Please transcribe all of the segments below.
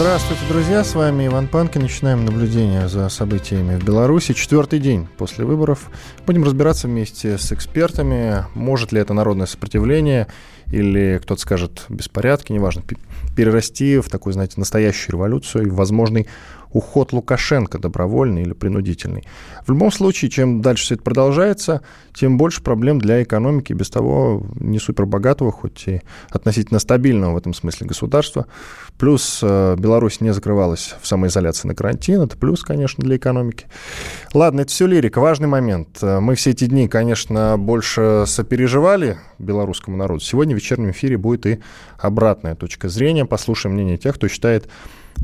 Здравствуйте, друзья. С вами Иван Панкин. Начинаем наблюдение за событиями в Беларуси. Четвертый день после выборов. Будем разбираться вместе с экспертами, может ли это народное сопротивление или кто-то скажет беспорядки, неважно, перерасти в такую, знаете, настоящую революцию и возможный уход Лукашенко добровольный или принудительный. В любом случае, чем дальше все это продолжается, тем больше проблем для экономики без того не супербогатого, хоть и относительно стабильного в этом смысле государства. Плюс э, Беларусь не закрывалась в самоизоляции на карантин. Это плюс, конечно, для экономики. Ладно, это все лирика. Важный момент. Э, мы все эти дни, конечно, больше сопереживали белорусскому народу. Сегодня в вечернем эфире будет и обратная точка зрения. Послушаем мнение тех, кто считает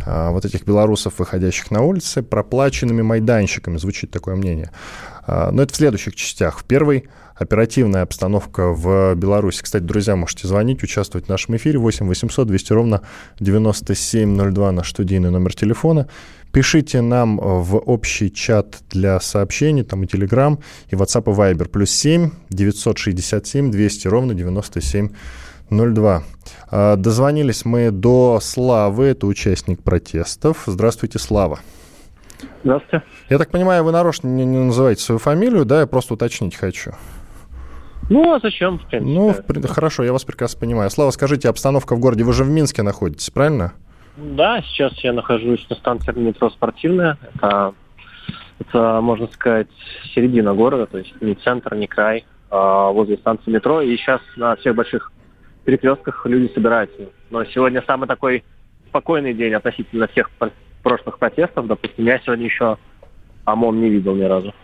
вот этих белорусов, выходящих на улицы, проплаченными майданщиками, звучит такое мнение. А, но это в следующих частях. В первой оперативная обстановка в Беларуси. Кстати, друзья, можете звонить, участвовать в нашем эфире 8 800 200 ровно 9702, наш студийный номер телефона. Пишите нам в общий чат для сообщений, там и Telegram, и WhatsApp, и Viber, плюс 7 967 200 ровно 97 02. А, дозвонились мы до Славы, это участник протестов. Здравствуйте, Слава. Здравствуйте. Я так понимаю, вы нарочно не, не называете свою фамилию, да? Я просто уточнить хочу. Ну, а зачем? В ну, в, хорошо, я вас прекрасно понимаю. Слава, скажите, обстановка в городе, вы же в Минске находитесь, правильно? Да, сейчас я нахожусь на станции метро «Спортивная». Это, это, можно сказать, середина города, то есть не центр, не край, а возле станции метро. И сейчас на всех больших перекрестках люди собираются. Но сегодня самый такой спокойный день относительно всех прошлых протестов. Допустим, я сегодня еще ОМОН не видел ни разу.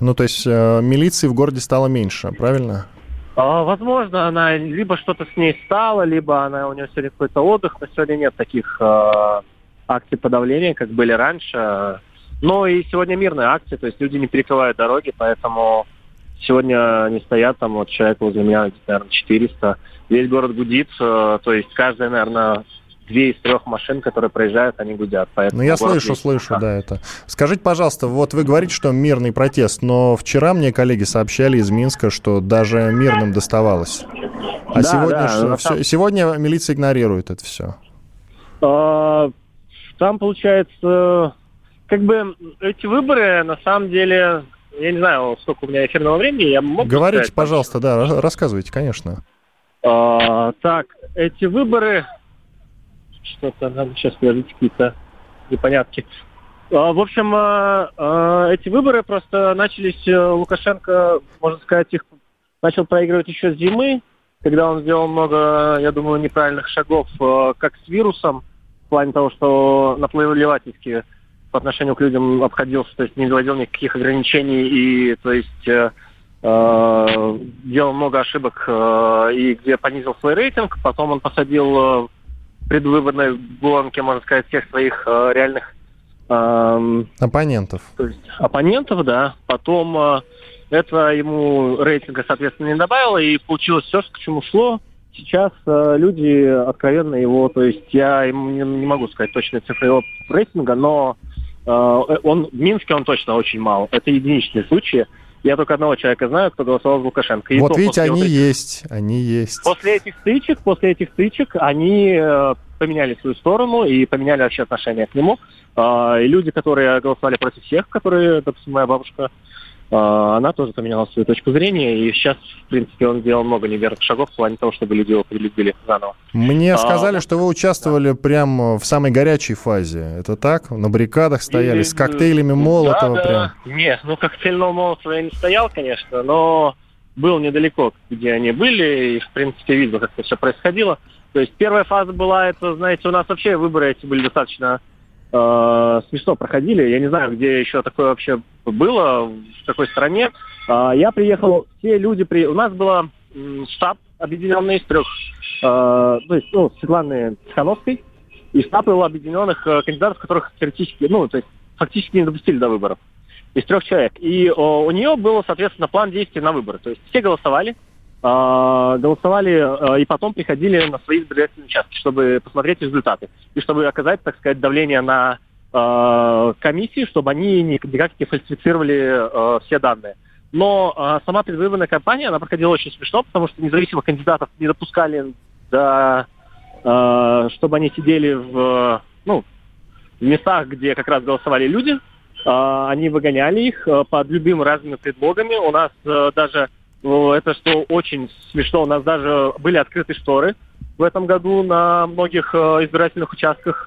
Ну, то есть э, милиции в городе стало меньше, правильно? А, возможно, она либо что-то с ней стало, либо она у нее сегодня какой-то отдых, но сегодня нет таких э, акций подавления, как были раньше. Но и сегодня мирные акции, то есть люди не перекрывают дороги, поэтому сегодня они стоят, там вот человек возле меня, наверное, 400, весь город гудит, э, то есть каждая, наверное, две из трех машин, которые проезжают, они гудят. Поэтому ну, я слышу, есть... слышу, да, это. Скажите, пожалуйста, вот вы говорите, что мирный протест, но вчера мне коллеги сообщали из Минска, что даже мирным доставалось. А да, сегодня, да, что, все, сегодня милиция игнорирует это все. А, там, получается, как бы эти выборы, на самом деле, я не знаю, сколько у меня эфирного времени, я могу Говорите, сказать, пожалуйста, да, рассказывайте, конечно. А, так, эти выборы... Что-то надо сейчас подождите какие-то непонятки. А, в общем, а, а, эти выборы просто начались... Э, Лукашенко, можно сказать, их начал проигрывать еще с зимы, когда он сделал много, я думаю, неправильных шагов, э, как с вирусом, в плане того, что наплывательски по отношению к людям обходился, то есть не вводил никаких ограничений и, то есть, э, делал много ошибок э, и где понизил свой рейтинг. Потом он посадил э, предвыборной гонке, можно сказать, всех своих э, реальных э, оппонентов. То есть оппонентов, да. Потом э, это ему рейтинга, соответственно, не добавило, и получилось все, к чему шло. Сейчас э, люди откровенно его, то есть я ему не, не могу сказать точные цифры его рейтинга, но э, он в Минске он точно очень мал. Это единичные случаи. Я только одного человека знаю, кто голосовал за Лукашенко. И вот видите, они вот этих... есть, они есть. После этих стычек, после этих стычек, они э, поменяли свою сторону и поменяли вообще отношение к нему. Э, и люди, которые голосовали против всех, которые, допустим, моя бабушка, а, она тоже поменяла свою точку зрения, и сейчас, в принципе, он сделал много неверных шагов в плане того, чтобы люди его полюбили заново. Мне а, сказали, что вы участвовали да. прямо в самой горячей фазе. Это так? На баррикадах стояли, и, с коктейлями Молотова да, да. прям? Нет, ну коктейльного Молотова я не стоял, конечно, но был недалеко, где они были, и, в принципе, видел, как это все происходило. То есть первая фаза была, это, знаете, у нас вообще выборы эти были достаточно э, смешно проходили. Я не знаю, где еще такое вообще было, в какой стране. Э, я приехал, все люди... При... У нас был штаб объединенный из трех, э, то есть, ну, Светланы Тихановской, и штаб был объединенных э, кандидатов, которых теоретически, ну, то есть фактически не допустили до выборов. из трех человек. И у нее был, соответственно, план действий на выборы. То есть все голосовали, голосовали и потом приходили на свои избирательные участки, чтобы посмотреть результаты. И чтобы оказать, так сказать, давление на комиссии, чтобы они никак не фальсифицировали все данные. Но сама предвыборная кампания, она проходила очень смешно, потому что независимых кандидатов не допускали до чтобы они сидели в, ну, в местах, где как раз голосовали люди. Они выгоняли их под любыми разными предлогами. У нас даже, это что очень смешно, у нас даже были открыты шторы в этом году на многих избирательных участках.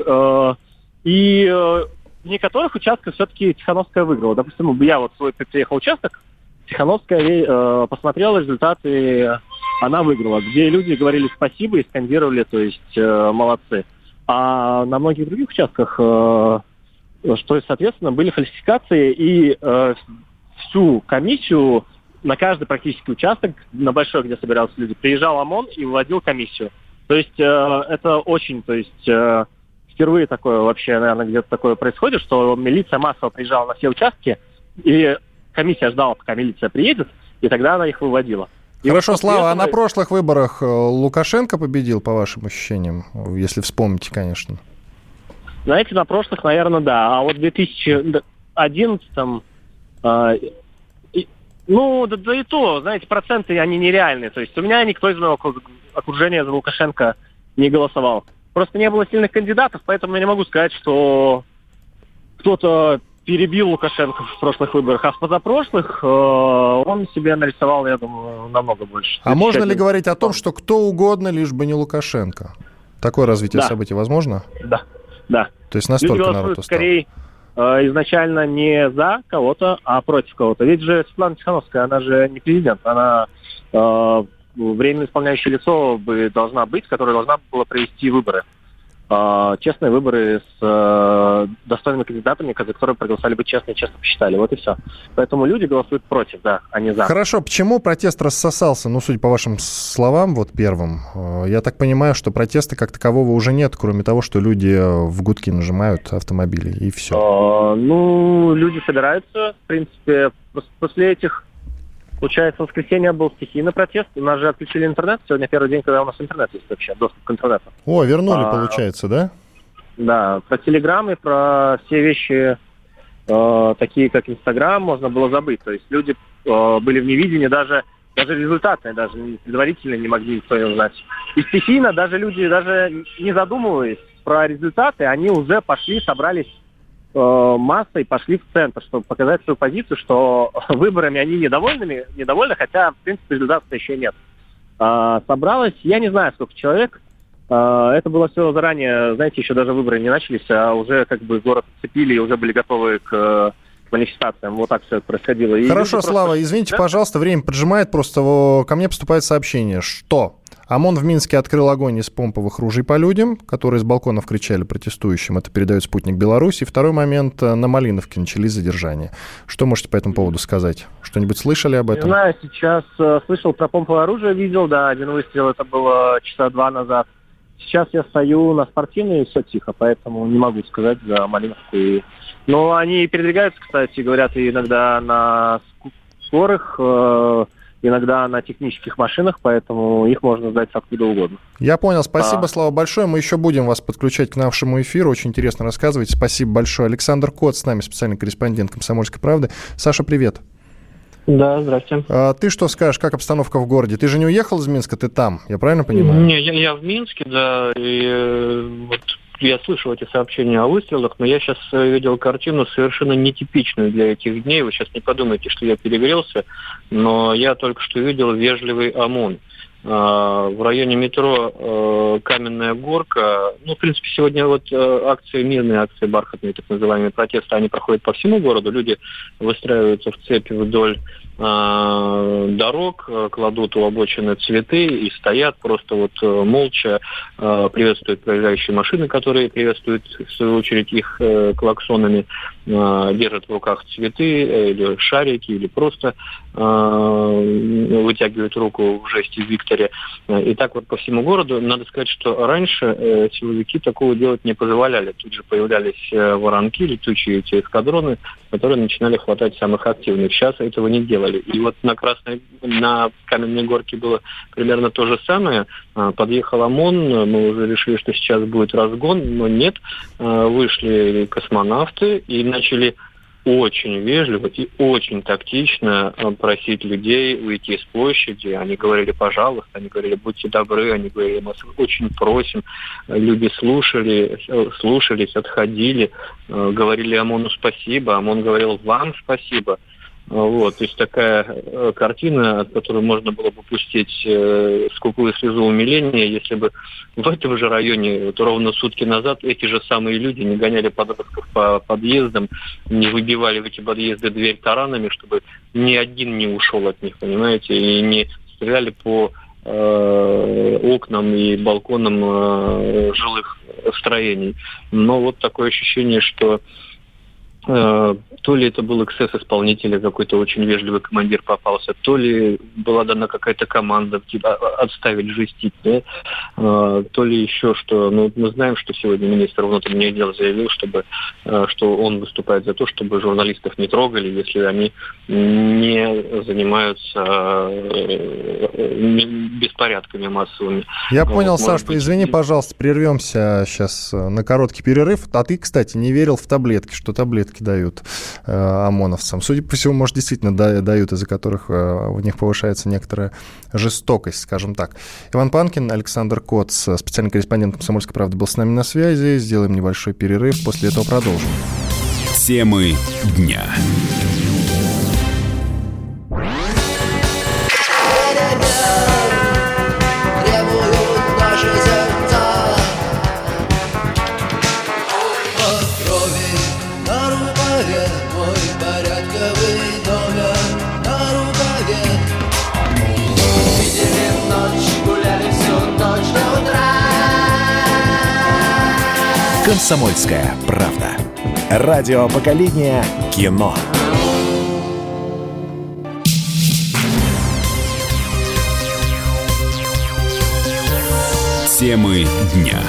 И в некоторых участках все-таки Тихановская выиграла. Допустим, я вот свой приехал участок, Тихановская посмотрела результаты она выиграла, где люди говорили спасибо и скандировали, то есть э, молодцы. А на многих других участках, э, что, соответственно, были фальсификации, и э, всю комиссию на каждый практически участок, на большой, где собирались люди, приезжал ОМОН и вводил комиссию. То есть э, это очень, то есть э, впервые такое вообще, наверное, где-то такое происходит, что милиция массово приезжала на все участки, и комиссия ждала, пока милиция приедет, и тогда она их выводила. Хорошо, Слава, а на прошлых выборах э, Лукашенко победил, по вашим ощущениям, если вспомните, конечно? Знаете, на прошлых, наверное, да. А вот в 2011 э, ну, да, да и то, знаете, проценты, они нереальные. То есть у меня никто из моего окружения за Лукашенко не голосовал. Просто не было сильных кандидатов, поэтому я не могу сказать, что кто-то перебил Лукашенко в прошлых выборах, а в позапрошлых э, он себе нарисовал, я думаю, намного больше. А можно ли говорить о том, что кто угодно, лишь бы не Лукашенко? Такое развитие да. событий возможно? Да, да. То есть настолько Люди народ устал? скорее изначально не за кого-то, а против кого-то. Ведь же Светлана Тихановская, она же не президент, она э, временно исполняющее лицо должна быть, которая должна была провести выборы. А, честные выборы с э, достойными кандидатами, за которые проголосовали бы честно и честно посчитали. Вот и все. Поэтому люди голосуют против, да, а не за. Хорошо, почему протест рассосался? Ну, судя по вашим словам, вот первым, э, я так понимаю, что протеста как такового уже нет, кроме того, что люди в гудки нажимают автомобили, и все. А, ну, люди собираются, в принципе, после этих Получается, в воскресенье был стихийный протест. У нас же отключили интернет. Сегодня первый день, когда у нас интернет есть вообще, доступ к интернету. О, вернули, а, получается, да? Да, про Телеграм и про все вещи, э, такие как Инстаграм, можно было забыть. То есть люди э, были в невидении, даже, даже результаты, даже предварительно не могли никто узнать. И стихийно даже люди, даже не задумываясь про результаты, они уже пошли, собрались массой пошли в центр, чтобы показать свою позицию, что выборами они недовольны, недовольны, хотя, в принципе, результата еще нет. А, собралось, я не знаю, сколько человек. А, это было все заранее, знаете, еще даже выборы не начались, а уже как бы город цепили и уже были готовы к манифестациям. Вот так все это происходило. И Хорошо, Слава, просто... извините, да? пожалуйста, время поджимает, просто ко мне поступает сообщение, что ОМОН в Минске открыл огонь из помповых ружей по людям, которые с балконов кричали протестующим. Это передает спутник Беларуси. Второй момент. Э, на Малиновке начались задержания. Что можете по этому поводу сказать? Что-нибудь слышали об этом? Не знаю, сейчас э, слышал про помповое оружие, видел, да, один выстрел, это было часа два назад. Сейчас я стою на спортивной, и все тихо, поэтому не могу сказать за Малиновку. И... Но они передвигаются, кстати, говорят, иногда на скорых, э, иногда на технических машинах, поэтому их можно сдать откуда угодно. Я понял. Спасибо, а... Слава, большое. Мы еще будем вас подключать к нашему эфиру. Очень интересно рассказывать. Спасибо большое. Александр Кот с нами, специальный корреспондент «Комсомольской правды». Саша, привет. Да, здрасте. А, ты что скажешь, как обстановка в городе? Ты же не уехал из Минска, ты там, я правильно понимаю? Не, я, я в Минске, да, и э, вот я слышал эти сообщения о выстрелах, но я сейчас э, видел картину совершенно нетипичную для этих дней. Вы сейчас не подумайте, что я перегрелся, но я только что видел вежливый ОМОН. А, в районе метро э, Каменная Горка. Ну, в принципе, сегодня вот э, акции, мирные акции, бархатные так называемые протесты, они проходят по всему городу. Люди выстраиваются в цепи вдоль дорог, э, кладут у обочины цветы и стоят просто вот э, молча, э, приветствуют проезжающие машины, которые приветствуют, в свою очередь, их э, клаксонами, э, держат в руках цветы э, или шарики, или просто э, вытягивают руку в жесте Викторе. И так вот по всему городу. Надо сказать, что раньше э, силовики такого делать не позволяли. Тут же появлялись э, воронки, летучие эти эскадроны, которые начинали хватать самых активных. Сейчас этого не делали. И вот на Красной, на Каменной Горке было примерно то же самое. А, подъехал ОМОН, мы уже решили, что сейчас будет разгон, но нет. А, вышли космонавты и начали очень вежливо и очень тактично а, просить людей выйти из площади. Они говорили, пожалуйста, они говорили, будьте добры, они говорили, мы очень просим. Люди слушали, слушались, отходили, говорили ОМОНу спасибо, ОМОН говорил вам спасибо. Вот, то есть такая э, картина, от которой можно было бы пустить э, скупую слезу умиления, если бы в этом же районе вот ровно сутки назад эти же самые люди не гоняли подростков по подъездам, не выбивали в эти подъезды дверь таранами, чтобы ни один не ушел от них, понимаете, и не стреляли по э, окнам и балконам э, жилых строений. Но вот такое ощущение, что Э, то ли это был эксцесс исполнителя, какой-то очень вежливый командир попался, то ли была дана какая-то команда типа, а, отставить жестить, да? Э, то ли еще что. Ну, мы знаем, что сегодня министр внутренних дел заявил, чтобы, э, что он выступает за то, чтобы журналистов не трогали, если они не занимаются беспорядками массовыми. Я понял, вот, Саш, быть... извини, пожалуйста, прервемся сейчас на короткий перерыв. А ты, кстати, не верил в таблетки, что таблетки таблетки дают э, ОМОНовцам. Судя по всему, может, действительно да, дают, из-за которых э, у них повышается некоторая жестокость, скажем так. Иван Панкин, Александр Коц, специальный корреспондент «Комсомольской правды» был с нами на связи. Сделаем небольшой перерыв, после этого продолжим. Темы дня. «Комсомольская правда». Радио поколения кино. Темы дня.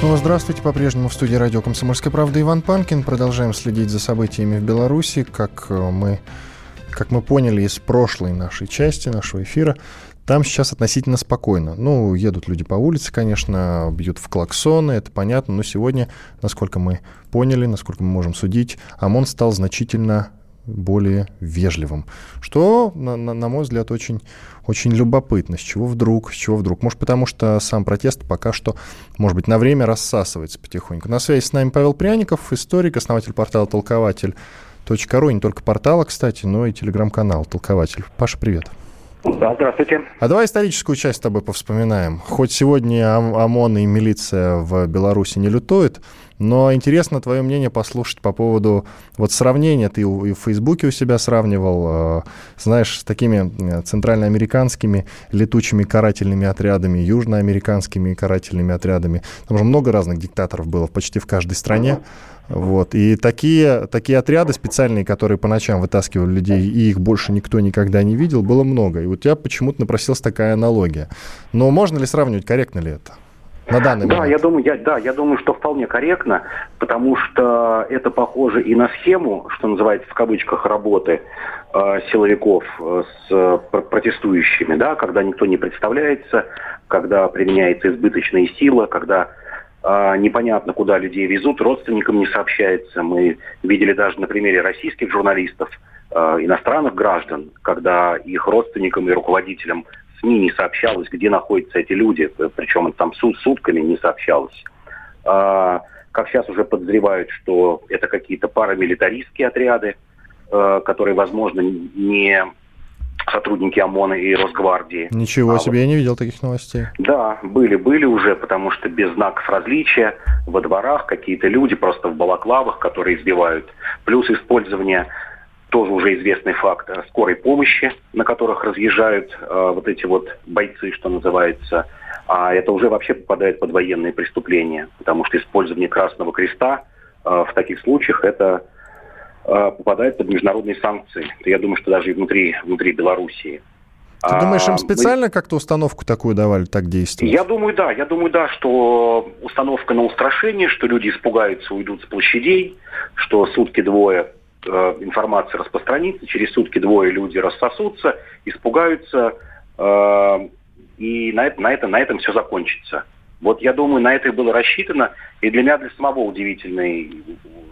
Снова здравствуйте. По-прежнему в студии радио «Комсомольская правда» Иван Панкин. Продолжаем следить за событиями в Беларуси. Как э, мы, как мы поняли из прошлой нашей части, нашего эфира, там сейчас относительно спокойно. Ну, едут люди по улице, конечно, бьют в клаксоны, это понятно, но сегодня, насколько мы поняли, насколько мы можем судить, ОМОН стал значительно более вежливым. Что, на, на, на мой взгляд, очень, очень любопытно. С чего вдруг? С чего вдруг? Может, потому что сам протест пока что, может быть, на время рассасывается потихоньку. На связи с нами Павел Пряников, историк, основатель портала «Толкователь.ру». Не только портала, кстати, но и телеграм-канал «Толкователь». Паша, привет. Да, здравствуйте. А давай историческую часть с тобой повспоминаем. Хоть сегодня ОМОН и милиция в Беларуси не лютуют, но интересно твое мнение послушать по поводу вот сравнения. Ты и в Фейсбуке у себя сравнивал, э, знаешь, с такими э, центральноамериканскими летучими карательными отрядами, южноамериканскими карательными отрядами. Там же много разных диктаторов было почти в каждой стране. Uh-huh. Вот. И такие, такие отряды специальные, которые по ночам вытаскивали людей, и их больше никто никогда не видел, было много. И вот у тебя почему-то напросилась такая аналогия. Но можно ли сравнивать, корректно ли это? На данный да, момент. я думаю, я, да, я думаю, что вполне корректно, потому что это похоже и на схему, что называется в кавычках работы э, силовиков э, с э, протестующими, да, когда никто не представляется, когда применяется избыточная сила, когда непонятно, куда людей везут, родственникам не сообщается. Мы видели даже на примере российских журналистов, а, иностранных граждан, когда их родственникам и руководителям СМИ не сообщалось, где находятся эти люди, причем там сутками не сообщалось. А, как сейчас уже подозревают, что это какие-то парамилитаристские отряды, которые, возможно, не сотрудники ОМОНа и Росгвардии. Ничего а себе, вот, я не видел таких новостей. Да, были, были уже, потому что без знаков различия во дворах какие-то люди просто в балаклавах, которые избивают. Плюс использование тоже уже известный факт скорой помощи, на которых разъезжают э, вот эти вот бойцы, что называется. А это уже вообще попадает под военные преступления, потому что использование Красного Креста э, в таких случаях это э, попадает под международные санкции. Я думаю, что даже и внутри, внутри Белоруссии. Ты а, думаешь, им специально мы... как-то установку такую давали, так действовать? Я думаю, да. Я думаю, да, что установка на устрашение, что люди испугаются, уйдут с площадей, что сутки двое э, информация распространится, через сутки двое люди рассосутся, испугаются, э, и на, это, на, это, на этом все закончится. Вот я думаю, на это и было рассчитано. И для меня для самого удивительный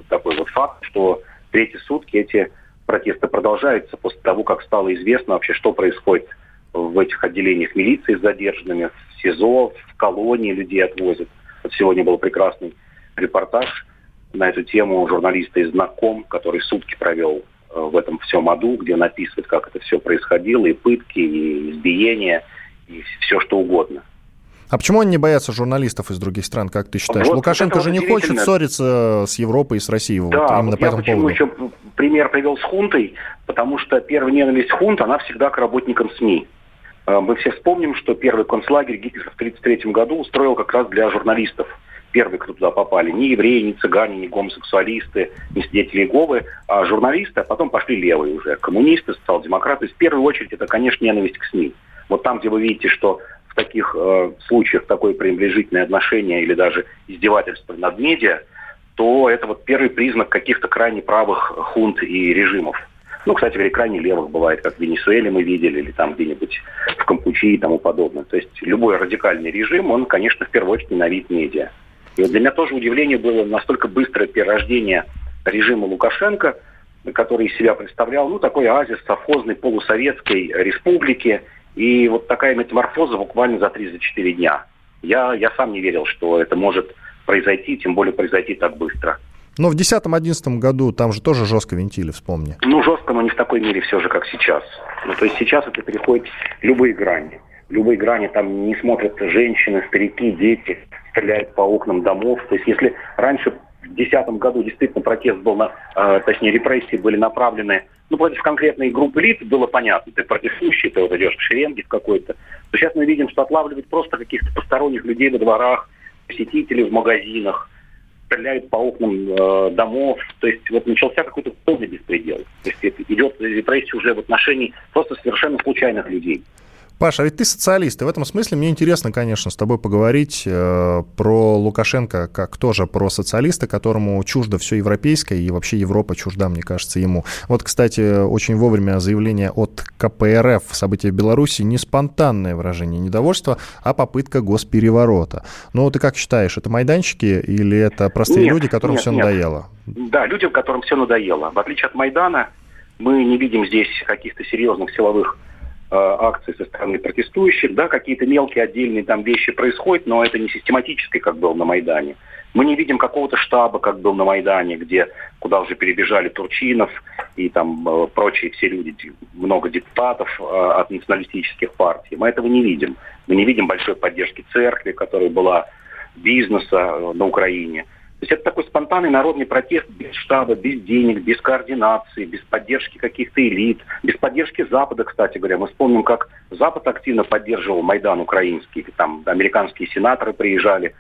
такой вот факт, что третьи сутки эти протесты продолжаются после того, как стало известно вообще, что происходит в этих отделениях милиции с задержанными, в СИЗО, в колонии людей отвозят. Вот сегодня был прекрасный репортаж на эту тему журналиста из «Знаком», который сутки провел э, в этом всем аду, где написывает, как это все происходило, и пытки, и избиения, и все что угодно. А почему они не боятся журналистов из других стран, как ты считаешь? Вот Лукашенко же не хочет ссориться с Европой и с Россией. Да, вот именно вот по этому почему поводу. еще пример привел с хунтой, потому что первая ненависть хунта, она всегда к работникам СМИ. Э, мы все вспомним, что первый концлагерь Гитлер в 1933 году устроил как раз для журналистов. Первые, кто туда попали, ни евреи, ни цыгане, ни гомосексуалисты, ни свидетели Иеговы, а журналисты, а потом пошли левые уже, коммунисты, социал-демократы. В первую очередь это, конечно, ненависть к СМИ. Вот там, где вы видите, что таких э, случаях такое пренебрежительное отношение или даже издевательство над медиа, то это вот первый признак каких-то крайне правых хунт и режимов. Ну, кстати говоря, крайне левых бывает, как в Венесуэле мы видели, или там где-нибудь в Кампучи и тому подобное. То есть любой радикальный режим, он, конечно, в первую очередь ненавидит медиа. И вот для меня тоже удивление было настолько быстрое перерождение режима Лукашенко, который из себя представлял, ну, такой оазис совхозной полусоветской республики. И вот такая метаморфоза буквально за 3-4 дня. Я, я сам не верил, что это может произойти, тем более произойти так быстро. Но в 2010-2011 году там же тоже жестко винтили, вспомни. Ну, жестко, но не в такой мере все же, как сейчас. Ну, то есть сейчас это переходит любые грани. Любые грани там не смотрят женщины, старики, дети, стреляют по окнам домов. То есть если раньше 2010 году действительно протест был, на, э, точнее репрессии были направлены ну, против конкретной группы лиц, было понятно, ты протестующий, ты вот идешь в шеренге в какой-то, то сейчас мы видим, что отлавливают просто каких-то посторонних людей во дворах, посетителей в магазинах, стреляют по окнам э, домов. То есть вот начался какой-то полный беспредел. То есть идет репрессия уже в отношении просто совершенно случайных людей. Паша, а ведь ты социалист, и в этом смысле мне интересно, конечно, с тобой поговорить э, про Лукашенко как тоже про социалиста, которому чуждо все европейское, и вообще Европа чужда, мне кажется, ему. Вот, кстати, очень вовремя заявление от КПРФ события в Беларуси не спонтанное выражение недовольства, а попытка госпереворота. Ну, ты как считаешь, это майданчики или это простые нет, люди, которым нет, все нет. надоело? Да, людям, которым все надоело. В отличие от Майдана, мы не видим здесь каких-то серьезных силовых Э, акций со стороны протестующих, да, какие-то мелкие отдельные там вещи происходят, но это не систематически, как был на Майдане. Мы не видим какого-то штаба, как был на Майдане, где, куда уже перебежали Турчинов и там э, прочие все люди, много депутатов э, от националистических партий. Мы этого не видим. Мы не видим большой поддержки церкви, которая была бизнеса на Украине. То есть это такой спонтанный народный протест без штаба, без денег, без координации, без поддержки каких-то элит, без поддержки Запада, кстати говоря. Мы вспомним, как Запад активно поддерживал Майдан украинский, там американские сенаторы приезжали.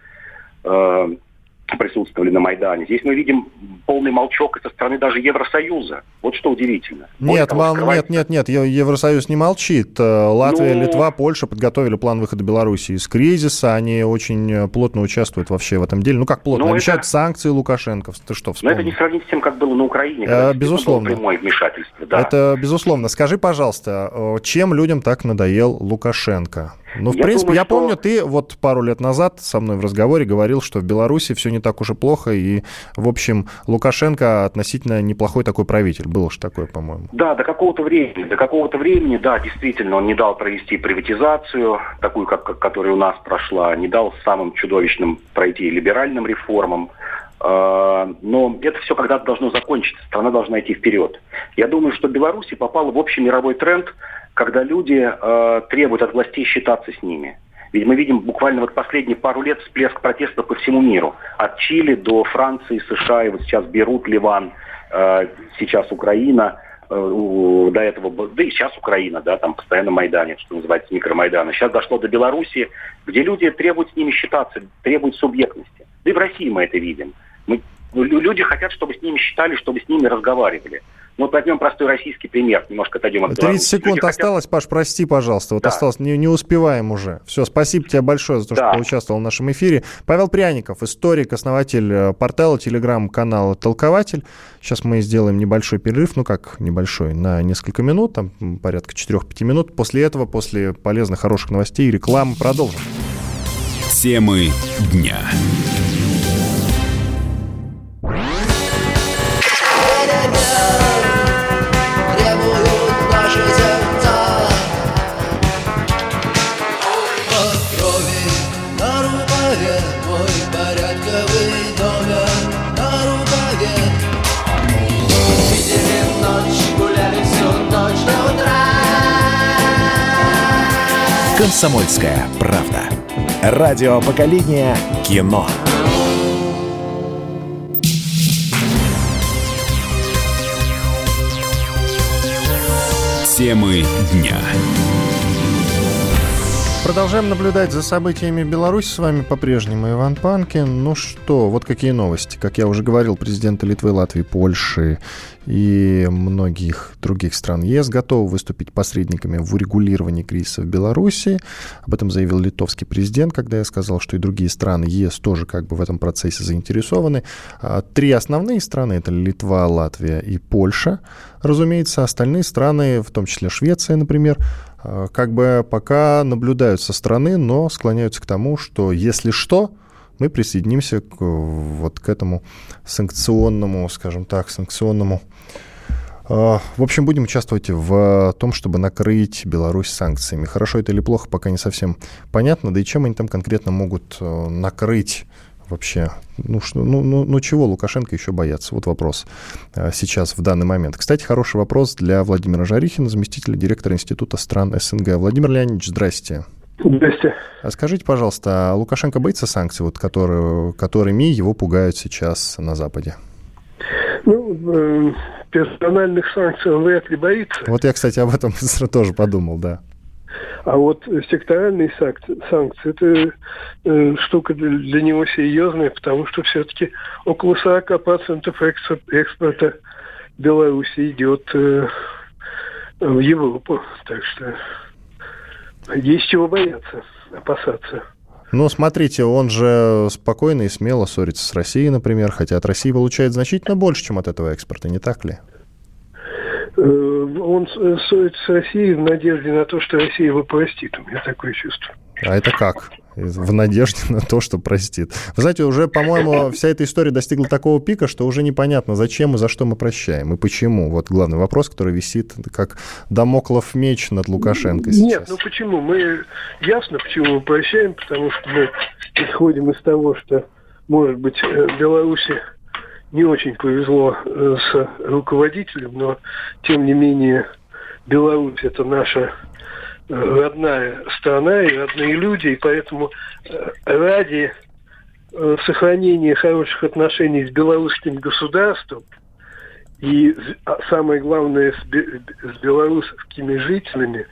Э, присутствовали на Майдане. Здесь мы видим полный молчок со стороны даже Евросоюза. Вот что удивительно. Нет, того, скрывается... нет, нет, нет, Евросоюз не молчит. Э, Латвия, ну... Литва, Польша подготовили план выхода Беларуси из кризиса. Они очень э, плотно участвуют вообще в этом деле. Ну как плотно? Ну, Обещают это... санкции Лукашенко. Ты что, вспомнил? Но это не сравнить с тем, как было на Украине. Э, безусловно. прямое вмешательство. Да. Это безусловно. Скажи, пожалуйста, чем людям так надоел Лукашенко? Ну, в я принципе, думаю, я что... помню, ты вот пару лет назад со мной в разговоре говорил, что в Беларуси все не так уж и плохо, и, в общем, Лукашенко относительно неплохой такой правитель. Было же такое, по-моему. Да, до какого-то времени. До какого-то времени, да, действительно, он не дал провести приватизацию, такую, как, как которая у нас прошла, не дал самым чудовищным пройти либеральным реформам. А, но это все когда-то должно закончиться, страна должна идти вперед. Я думаю, что Беларусь попала в общий мировой тренд, когда люди э, требуют от властей считаться с ними. Ведь мы видим буквально вот последние пару лет всплеск протеста по всему миру. От Чили до Франции, США, и вот сейчас Берут, Ливан, э, сейчас Украина. э, до этого, да и сейчас Украина, да, там постоянно Майдане, что называется, микромайданы. Сейчас дошло до Беларуси, где люди требуют с ними считаться, требуют субъектности. Да и в России мы это видим. Мы, люди хотят, чтобы с ними считали, чтобы с ними разговаривали. Вот возьмем простой российский пример, немножко отойдем от 30 Беларуси. секунд Люди осталось, хотят... Паш, прости, пожалуйста, вот да. осталось, не, не успеваем уже. Все, спасибо тебе большое за то, да. что поучаствовал в нашем эфире. Павел Пряников, историк, основатель э, портала, телеграм-канала «Толкователь». Сейчас мы сделаем небольшой перерыв, ну как небольшой, на несколько минут, там порядка 4-5 минут. После этого, после полезных, хороших новостей и рекламы продолжим. Темы дня. «Комсомольская правда». Радио поколения кино. Темы дня. Продолжаем наблюдать за событиями Беларуси. С вами по-прежнему Иван Панкин. Ну что, вот какие новости. Как я уже говорил, президенты Литвы, Латвии, Польши и многих других стран ЕС готовы выступить посредниками в урегулировании кризиса в Беларуси. Об этом заявил литовский президент, когда я сказал, что и другие страны ЕС тоже как бы в этом процессе заинтересованы. А, три основные страны — это Литва, Латвия и Польша. Разумеется, остальные страны, в том числе Швеция, например, как бы пока наблюдают со стороны, но склоняются к тому, что если что, мы присоединимся к, вот к этому санкционному, скажем так, санкционному э, в общем, будем участвовать в том, чтобы накрыть Беларусь санкциями. Хорошо это или плохо, пока не совсем понятно. Да и чем они там конкретно могут э, накрыть вообще? Ну, что, ну, ну, ну чего Лукашенко еще бояться? Вот вопрос э, сейчас, в данный момент. Кстати, хороший вопрос для Владимира Жарихина, заместителя директора Института стран СНГ. Владимир Леонидович, здрасте. Здрасте. А скажите, пожалуйста, а Лукашенко боится санкций, вот, которые, которыми его пугают сейчас на Западе? Ну, э, персональных санкций он вряд ли боится. Вот я, кстати, об этом тоже подумал, да. А вот секторальные санкции, это э, штука для, для него серьезная, потому что все-таки около 40% экспорта Беларуси идет э, в Европу. Так что есть чего бояться, опасаться. Ну, смотрите, он же спокойно и смело ссорится с Россией, например, хотя от России получает значительно больше, чем от этого экспорта, не так ли? Э, он ссорится с Россией в надежде на то, что Россия его простит. У меня такое чувство. А это как? В надежде на то, что простит. Вы знаете, уже, по-моему, вся эта история достигла такого пика, что уже непонятно, зачем и за что мы прощаем, и почему. Вот главный вопрос, который висит как домоклов меч над Лукашенко сейчас. Нет, ну почему? Мы ясно, почему мы прощаем, потому что мы исходим из того, что, может быть, э, Беларуси не очень повезло э, с руководителем, но тем не менее Беларусь это наша э, родная страна и родные люди, и поэтому э, ради сохранения хороших отношений с белорусским государством и а самое главное с, белорусскими жителями,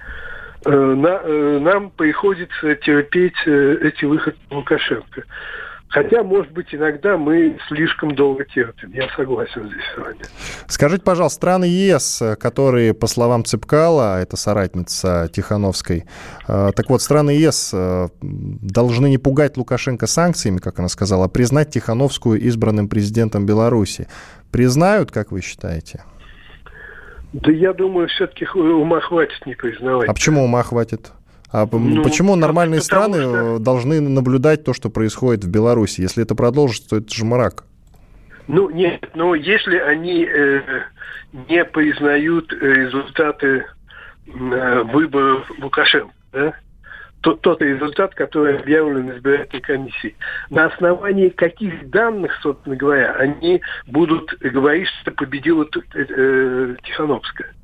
нам приходится терпеть эти выходы Лукашенко. Хотя, может быть, иногда мы слишком долго терпим. Я согласен здесь с вами. Скажите, пожалуйста, страны ЕС, которые, по словам Цепкала, это соратница Тихановской, э, так вот, страны ЕС э, должны не пугать Лукашенко санкциями, как она сказала, а признать Тихановскую избранным президентом Беларуси. Признают, как вы считаете? Да я думаю, все-таки ума хватит не признавать. А почему ума хватит? А ну, почему нормальные страны что... должны наблюдать то, что происходит в Беларуси? Если это продолжится, то это же мрак. Ну, нет, но если они э, не признают результаты э, выборов Лукашенко, да, тот, тот результат, который объявлен избирательной комиссией. На основании каких данных, собственно говоря, они будут говорить, что победила э, э, Тихановская?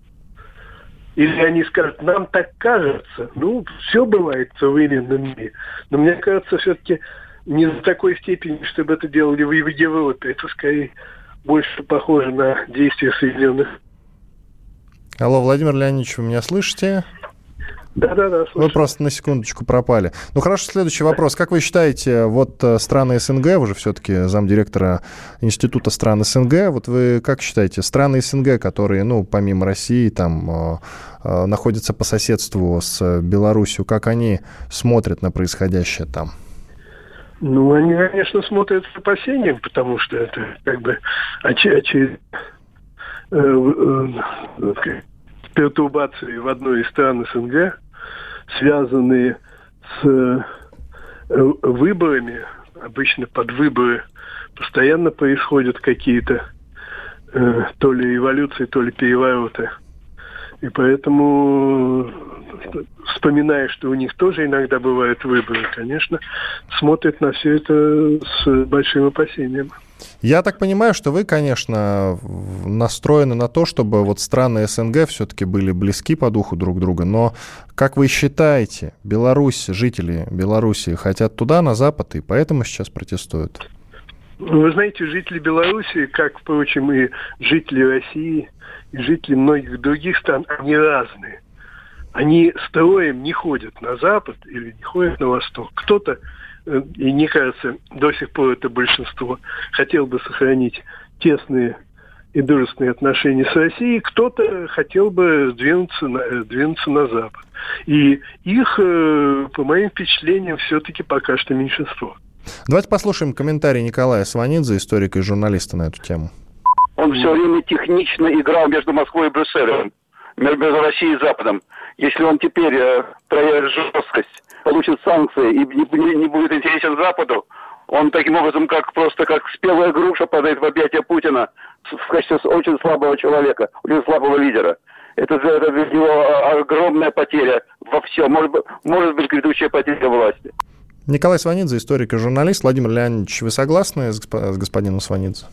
Или они скажут, нам так кажется. Ну, все бывает в современном мире. Но мне кажется, все-таки не до такой степени, чтобы это делали в Европе. Это скорее больше похоже на действия Соединенных Алло, Владимир Леонидович, вы меня слышите? Да-да-да, Вы просто на секундочку пропали. Ну хорошо, следующий вопрос. Как вы считаете, вот э, страны СНГ, вы же все-таки замдиректора Института стран СНГ, вот вы как считаете, страны СНГ, которые, ну, помимо России, там, э, э, находятся по соседству с Беларусью, как они смотрят на происходящее там? Ну, они, конечно, смотрят с опасением, потому что это как бы очередная пертурбации в одной из стран СНГ, связанные с э, выборами, обычно под выборы постоянно происходят какие-то э, то ли эволюции, то ли перевороты. И поэтому, вспоминая, что у них тоже иногда бывают выборы, конечно, смотрят на все это с большим опасением. Я так понимаю, что вы, конечно, настроены на то, чтобы вот страны СНГ все-таки были близки по духу друг друга, но как вы считаете, Беларусь, жители Беларуси хотят туда, на Запад, и поэтому сейчас протестуют? Вы знаете, жители Беларуси, как, впрочем, и жители России, и жители многих других стран, они разные. Они строем не ходят на Запад или не ходят на Восток. Кто-то и мне кажется, до сих пор это большинство, хотел бы сохранить тесные и дружественные отношения с Россией, кто-то хотел бы двинуться на, э, двинуться на Запад. И их, э, по моим впечатлениям, все-таки пока что меньшинство. Давайте послушаем комментарий Николая Сванидзе, историка и журналиста на эту тему. Он все время технично играл между Москвой и Брюсселем, между Россией и Западом. Если он теперь э, проявит жесткость получит санкции и не, не будет интересен Западу, он таким образом, как просто как спелая груша падает в объятия Путина в качестве очень слабого человека, очень слабого лидера. Это, это для него огромная потеря во всем. Может, быть, может быть, грядущая потеря власти. Николай Сванидзе, историк и журналист. Владимир Леонидович, вы согласны с, с господином Сванидзе?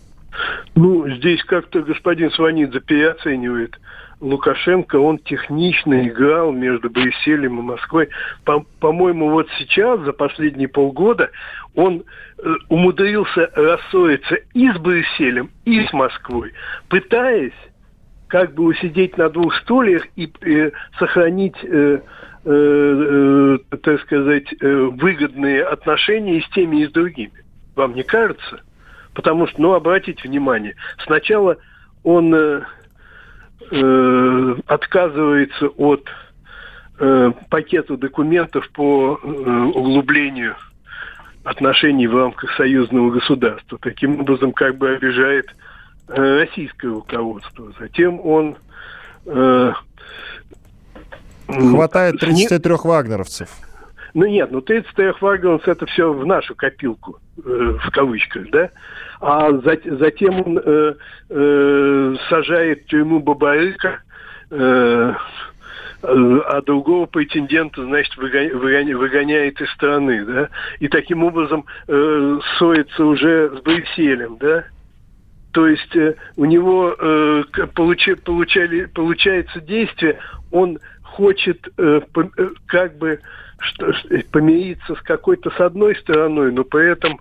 Ну, здесь как-то господин Сванидзе переоценивает Лукашенко, он технично играл между Брюсселем и Москвой. По- по-моему, вот сейчас, за последние полгода, он э, умудрился рассориться и с Брюсселем, и с Москвой, пытаясь как бы усидеть на двух стульях и э, сохранить, э, э, э, так сказать, э, выгодные отношения и с теми, и с другими. Вам не кажется? Потому что, ну, обратите внимание, сначала он... Э, э, отказывается от э, пакета документов по э, углублению отношений в рамках союзного государства. Таким образом, как бы обижает э, российское руководство. Затем он... Э, Хватает 33 вагнеровцев. Ну нет, ну 33 вагнеровцев это все в нашу копилку, в кавычках, да? а затем он э, э, сажает в тюрьму Бабарыка, э, а другого претендента, значит, выгоняет, из страны, да, и таким образом э, ссорится уже с Брюсселем, да. То есть э, у него э, получи, получали, получается действие, он хочет э, э, как бы что, помириться с какой-то с одной стороной, но при этом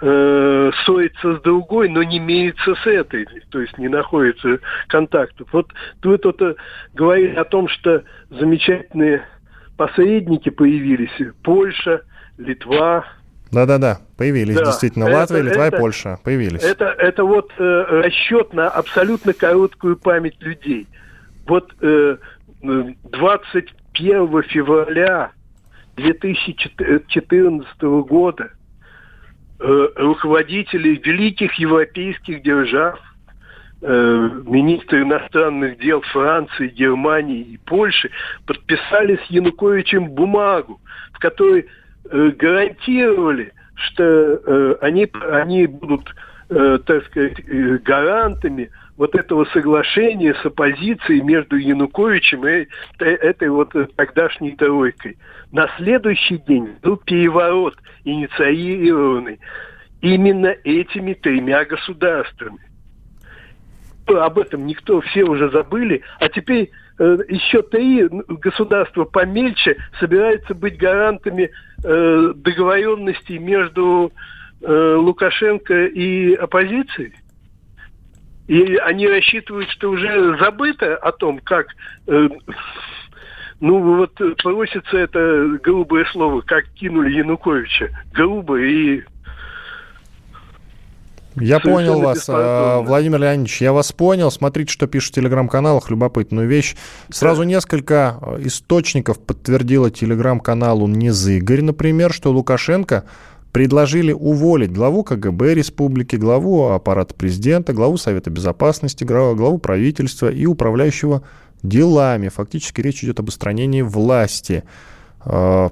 э, ссорится с другой, но не имеется с этой, то есть не находится контактов. Вот вы тут э, говорили о том, что замечательные посредники появились. Польша, Литва. Да-да-да, появились да. действительно. Это, Латвия, Литва это, и Польша появились. Это, это вот э, расчет на абсолютно короткую память людей. Вот э, 21 февраля 2014 года Э, руководители великих европейских держав, э, министры иностранных дел Франции, Германии и Польши подписали с Януковичем бумагу, в которой э, гарантировали, что они, они будут, так сказать, гарантами вот этого соглашения с оппозицией между Януковичем и этой вот тогдашней тройкой. На следующий день был переворот, инициированный именно этими тремя государствами. Об этом никто, все уже забыли. А теперь э, еще три государства помельче собираются быть гарантами э, договоренностей между э, Лукашенко и оппозицией. И они рассчитывают, что уже забыто о том, как э, ну, вот просится это грубое слово, как кинули Януковича. Грубо и я понял вас, беспардонно. Владимир Леонидович, я вас понял. Смотрите, что пишут в телеграм-каналах, любопытную вещь. Сразу да. несколько э, источников подтвердило телеграм-каналу Незыгорь, например, что Лукашенко предложили уволить главу КГБ республики, главу аппарата президента, главу Совета безопасности, главу правительства и управляющего делами. Фактически речь идет об устранении власти. Э,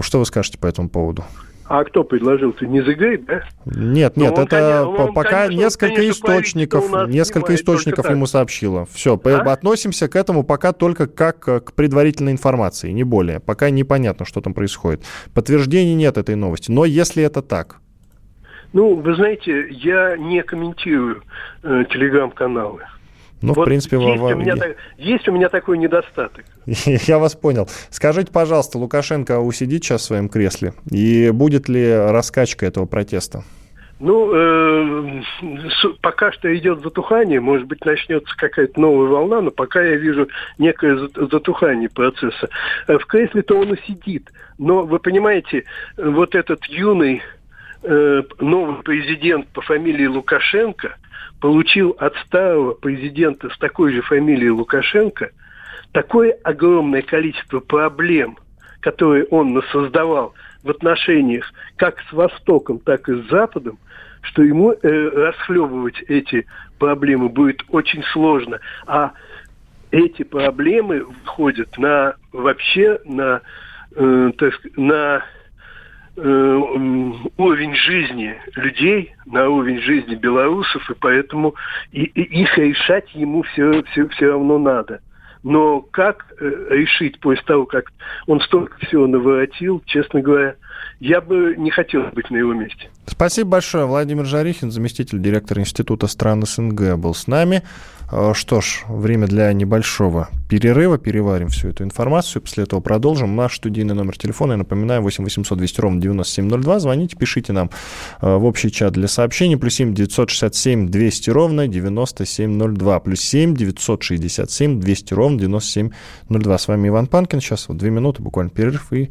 что вы скажете по этому поводу? А кто предложил? Ты не Зыгей, да? Нет, нет, ну, это конечно, он, пока конечно, несколько конечно, источников, несколько источников ему сообщило. Все, а? относимся к этому пока только как к предварительной информации, не более. Пока непонятно, что там происходит. Подтверждений нет этой новости. Но если это так, ну, вы знаете, я не комментирую э, телеграм-каналы. Ну, вот в принципе, есть, во... у меня, есть у меня такой недостаток. Я вас понял. Скажите, пожалуйста, Лукашенко усидит сейчас в своем кресле? И будет ли раскачка этого протеста? Ну, э, пока что идет затухание, может быть, начнется какая-то новая волна, но пока я вижу некое затухание процесса. Э, в кресле-то он и сидит. Но вы понимаете, вот этот юный э, новый президент по фамилии Лукашенко – получил от старого президента с такой же фамилией Лукашенко такое огромное количество проблем, которые он создавал в отношениях как с Востоком, так и с Западом, что ему э, расхлебывать эти проблемы будет очень сложно. А эти проблемы входят на вообще на, э, так, на уровень жизни людей, на уровень жизни белорусов, и поэтому и, и их решать ему все, все, все равно надо. Но как э, решить после того, как он столько всего наворотил, честно говоря, я бы не хотел быть на его месте. Спасибо большое. Владимир Жарихин, заместитель директора Института стран СНГ, был с нами. Э, что ж, время для небольшого перерыва. Переварим всю эту информацию. После этого продолжим. Наш студийный номер телефона, я напоминаю, 8 800 200 ровно 9702. Звоните, пишите нам э, в общий чат для сообщений. Плюс 7 967 200 ровно 9702. Плюс 7 967 200 ровно 9702. С вами Иван Панкин. Сейчас вот две минуты, буквально перерыв, и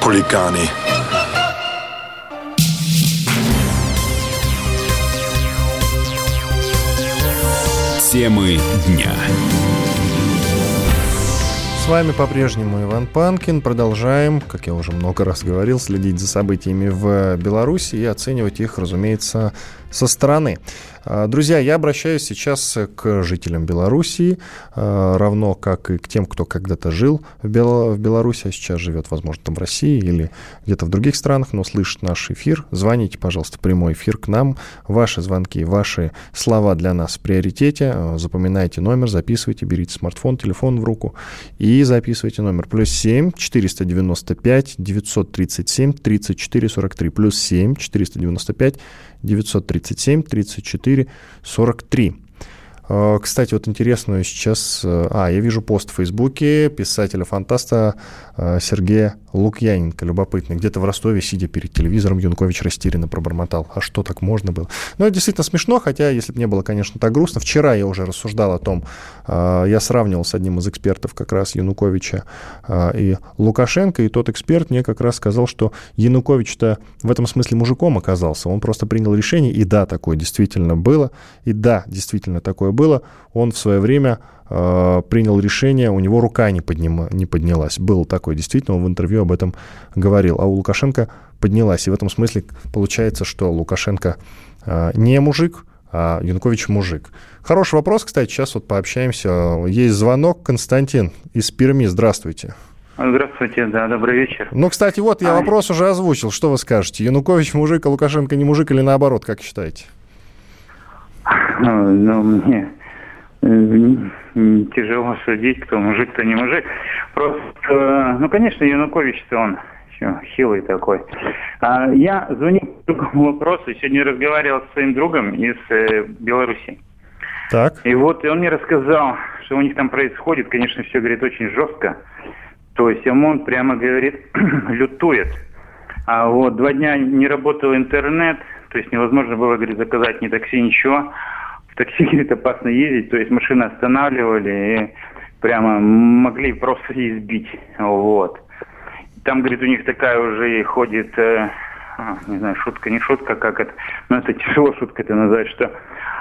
хулиганы. Темы дня. С вами по-прежнему Иван Панкин. Продолжаем, как я уже много раз говорил, следить за событиями в Беларуси и оценивать их, разумеется, со стороны. А, друзья, я обращаюсь сейчас к жителям Белоруссии, а, равно как и к тем, кто когда-то жил в, Бел... Беларуси, а сейчас живет, возможно, там в России или где-то в других странах, но слышит наш эфир. Звоните, пожалуйста, прямой эфир к нам. Ваши звонки, ваши слова для нас в приоритете. А, запоминайте номер, записывайте, берите смартфон, телефон в руку и записывайте номер. Плюс 7 495 937 34 43. Плюс 7 495 937 34 43. Кстати, вот интересную сейчас... Э, а, я вижу пост в Фейсбуке писателя-фантаста э, Сергея Лукьяненко, любопытный. Где-то в Ростове, сидя перед телевизором, Юнкович растерянно пробормотал. А что так можно было? Ну, это действительно смешно, хотя, если бы не было, конечно, так грустно. Вчера я уже рассуждал о том, э, я сравнивал с одним из экспертов как раз Януковича и Лукашенко, и тот эксперт мне как раз сказал, что Янукович-то в этом смысле мужиком оказался. Он просто принял решение, и да, такое действительно было, и да, действительно такое было, он в свое время э, принял решение, у него рука не, подним, не поднялась. Был такой, действительно, он в интервью об этом говорил. А у Лукашенко поднялась. И в этом смысле получается, что Лукашенко э, не мужик, а Янукович мужик. Хороший вопрос, кстати, сейчас вот пообщаемся. Есть звонок. Константин из Перми, здравствуйте. Здравствуйте, да, добрый вечер. Ну, кстати, вот я а... вопрос уже озвучил. Что вы скажете? Янукович мужик, а Лукашенко не мужик или наоборот, как считаете? Ну, ну мне э, тяжело судить, кто мужик, кто не мужик. Просто, ну, конечно, Янукович-то он еще хилый такой. А я звоню по другому вопросу. Сегодня разговаривал с своим другом из э, Беларуси. Так. И вот и он мне рассказал, что у них там происходит. Конечно, все, говорит, очень жестко. То есть ОМОН прямо говорит, лютует. А вот два дня не работал интернет, то есть невозможно было, говорит, заказать ни такси, ничего. Такси, говорит, опасно ездить, то есть машины останавливали и прямо могли просто избить. Вот. Там, говорит, у них такая уже ходит, э, а, не знаю, шутка, не шутка, как это, но это тяжело шутка это назвать, что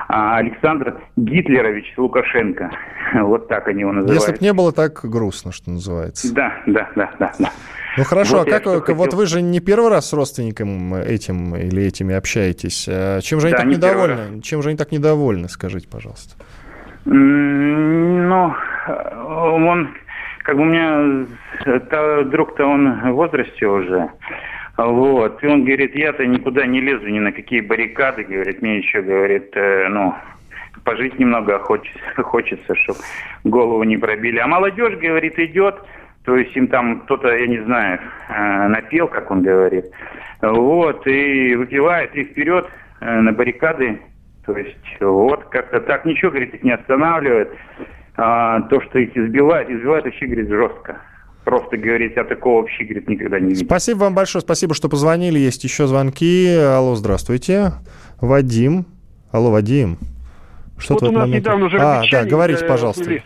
а Александр Гитлерович Лукашенко. Вот так они его называют. Если бы не было так грустно, что называется. Да, да, да, да. да. Ну хорошо, вот а как вы, хотел... вот вы же не первый раз с родственником этим или этими общаетесь. А чем же они да, так не недовольны? Чем же они так недовольны, скажите, пожалуйста? Ну, он, как бы у меня друг-то он в возрасте уже. Вот. И он говорит, я-то никуда не лезу, ни на какие баррикады, говорит, мне еще, говорит, э, ну, пожить немного хочется, хочется, чтобы голову не пробили. А молодежь, говорит, идет, то есть им там кто-то, я не знаю, э, напел, как он говорит, вот, и выпивает, и вперед э, на баррикады, то есть вот как-то так, ничего, говорит, их не останавливает. А, то, что их избивают, избивают вообще, говорит, жестко просто говорить, я такого вообще, говорит, никогда не видел. Спасибо вам большое, спасибо, что позвонили. Есть еще звонки. Алло, здравствуйте. Вадим. Алло, Вадим. Что вот у нас момент... недавно уже А, да, говорите, пожалуйста. Были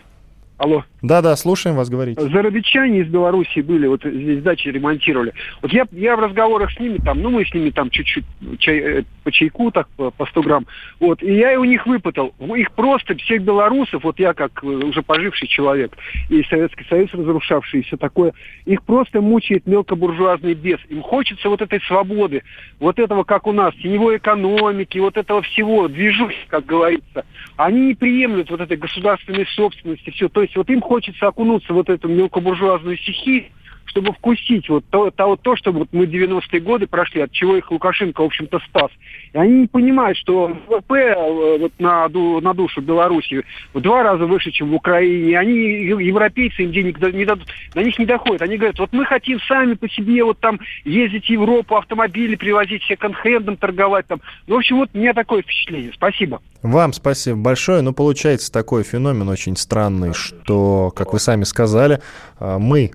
Алло. Да-да, слушаем вас, говорить. Зарабичане из Беларуси были, вот здесь дачи ремонтировали. Вот я, я в разговорах с ними там, ну мы с ними там чуть-чуть чай, э, по чайку, так по, по 100 грамм. Вот, и я у них выпытал. Их просто, всех белорусов, вот я как э, уже поживший человек, и Советский Союз разрушавший, и все такое, их просто мучает мелкобуржуазный бес. Им хочется вот этой свободы, вот этого, как у нас, теневой экономики, вот этого всего, движусь, как говорится. Они не приемлют вот этой государственной собственности, все. То есть вот им хочется окунуться в вот эту мелкобуржуазную стихию, чтобы вкусить вот то, то, то что вот мы 90-е годы прошли, от чего их Лукашенко, в общем-то, спас. И они не понимают, что ВВП э, вот на, на душу Беларуси в два раза выше, чем в Украине. Они, европейцы, им денег не дадут, на них не доходит. Они говорят, вот мы хотим сами по себе вот там ездить в Европу, автомобили привозить, секонд-хендом торговать там. Ну, в общем, вот у меня такое впечатление. Спасибо. Вам спасибо большое. Ну, получается такой феномен очень странный, что, как вы сами сказали, э, мы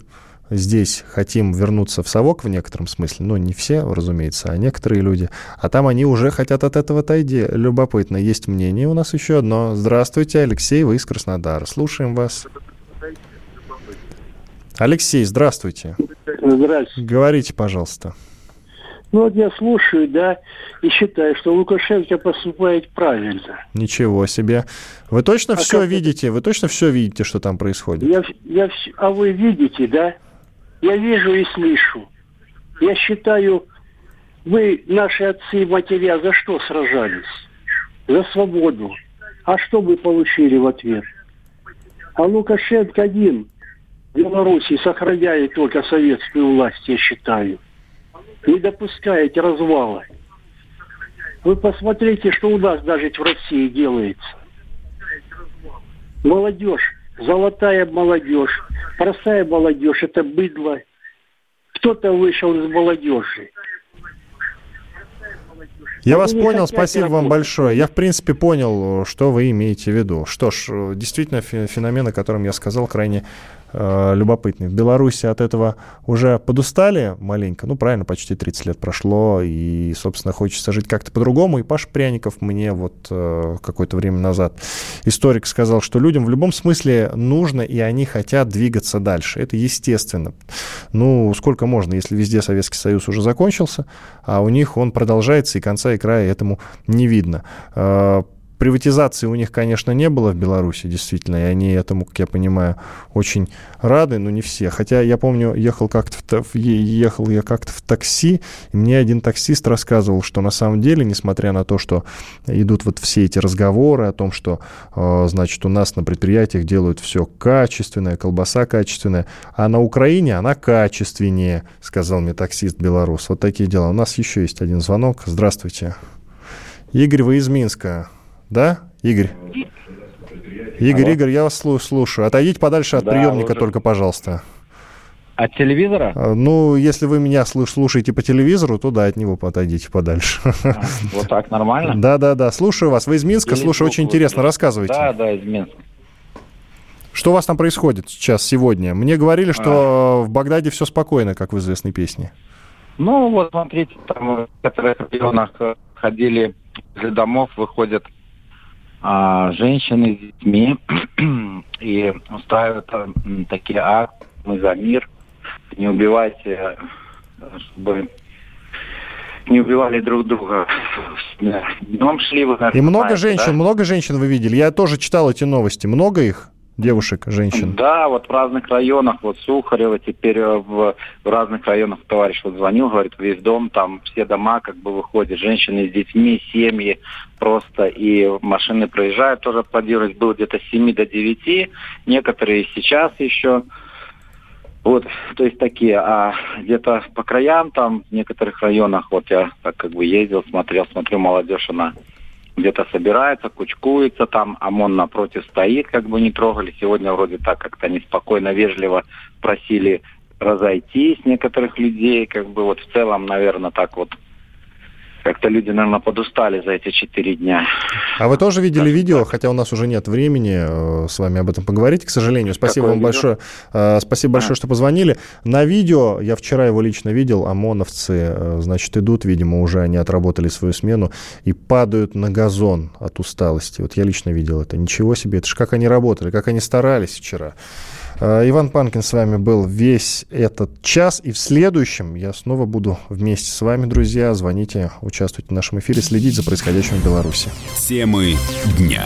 здесь хотим вернуться в совок в некотором смысле, ну, не все, разумеется, а некоторые люди, а там они уже хотят от этого отойти. Любопытно, есть мнение у нас еще одно. Здравствуйте, Алексей, вы из Краснодара. Слушаем вас. Алексей, здравствуйте. Здравствуйте. Говорите, пожалуйста. Ну вот я слушаю, да, и считаю, что Лукашенко поступает правильно. Ничего себе. Вы точно а все видите? Вы точно все видите, что там происходит? Я, я, а вы видите, да? Я вижу и слышу. Я считаю, вы, наши отцы и матеря, за что сражались? За свободу. А что вы получили в ответ? А Лукашенко один в Беларуси сохраняет только советскую власть, я считаю. Не допускает развала. Вы посмотрите, что у нас даже в России делается. Молодежь золотая молодежь, простая молодежь, это быдло. Кто-то вышел из молодежи. Я вас понял, спасибо вам большое. Я, в принципе, понял, что вы имеете в виду. Что ж, действительно, феномен, о котором я сказал, крайне э, любопытный. В Беларуси от этого уже подустали маленько. Ну, правильно, почти 30 лет прошло, и, собственно, хочется жить как-то по-другому. И Паш Пряников мне вот э, какое-то время назад, историк, сказал, что людям в любом смысле нужно, и они хотят двигаться дальше. Это естественно. Ну, сколько можно, если везде Советский Союз уже закончился, а у них он продолжается, и конца и края этому не видно. Приватизации у них, конечно, не было в Беларуси, действительно, и они этому, как я понимаю, очень рады, но не все. Хотя я помню, ехал как-то в, ехал я как-то в такси, и мне один таксист рассказывал, что на самом деле, несмотря на то, что идут вот все эти разговоры о том, что, э, значит, у нас на предприятиях делают все качественное, колбаса качественная, а на Украине она качественнее, сказал мне таксист белорус. Вот такие дела. У нас еще есть один звонок. Здравствуйте. Игорь, вы из Минска. Да, Игорь? Игорь, Алло. Игорь, я вас слушаю. Отойдите подальше от да, приемника уже... только, пожалуйста. От телевизора? А, ну, если вы меня слушаете по телевизору, то да, от него отойдите подальше. А, вот так нормально? Да, да, да. Слушаю вас. Вы из Минска, Или слушаю, очень интересно. Рассказывайте. Да, да, из Минска. Что у вас там происходит сейчас, сегодня? Мне говорили, что а. в Багдаде все спокойно, как в известной песне. Ну, вот смотрите, там в некоторых регионах ходили из домов, выходят а, женщины с детьми и устраивают а, такие акции «Мы за мир», не убивайте, чтобы не убивали друг друга. Днем шли вы, И много знаете, женщин, да? много женщин вы видели? Я тоже читал эти новости. Много их? девушек, женщин? Да, вот в разных районах, вот Сухарева, теперь э, в, в разных районах товарищ вот звонил, говорит, весь дом, там все дома как бы выходят, женщины с детьми, семьи просто, и машины проезжают, тоже аплодировать, было где-то с 7 до 9, некоторые сейчас еще, вот, то есть такие, а где-то по краям там, в некоторых районах, вот я так как бы ездил, смотрел, смотрю, молодежь, она где-то собирается, кучкуется, там ОМОН напротив стоит, как бы не трогали. Сегодня вроде так как-то неспокойно, вежливо просили разойтись некоторых людей, как бы вот в целом, наверное, так вот как-то люди, наверное, подустали за эти четыре дня. А вы тоже видели да, видео, хотя у нас уже нет времени э, с вами об этом поговорить, к сожалению. Спасибо вам видео? большое. Э, спасибо а. большое, что позвонили. На видео, я вчера его лично видел, ОМОНовцы, э, значит, идут, видимо, уже они отработали свою смену и падают на газон от усталости. Вот я лично видел это. Ничего себе, это же как они работали, как они старались вчера. Э, Иван Панкин с вами был весь этот час. И в следующем я снова буду вместе с вами, друзья. Звоните, участвуйте в нашем эфире, следите за происходящим в Беларуси. Темы дня.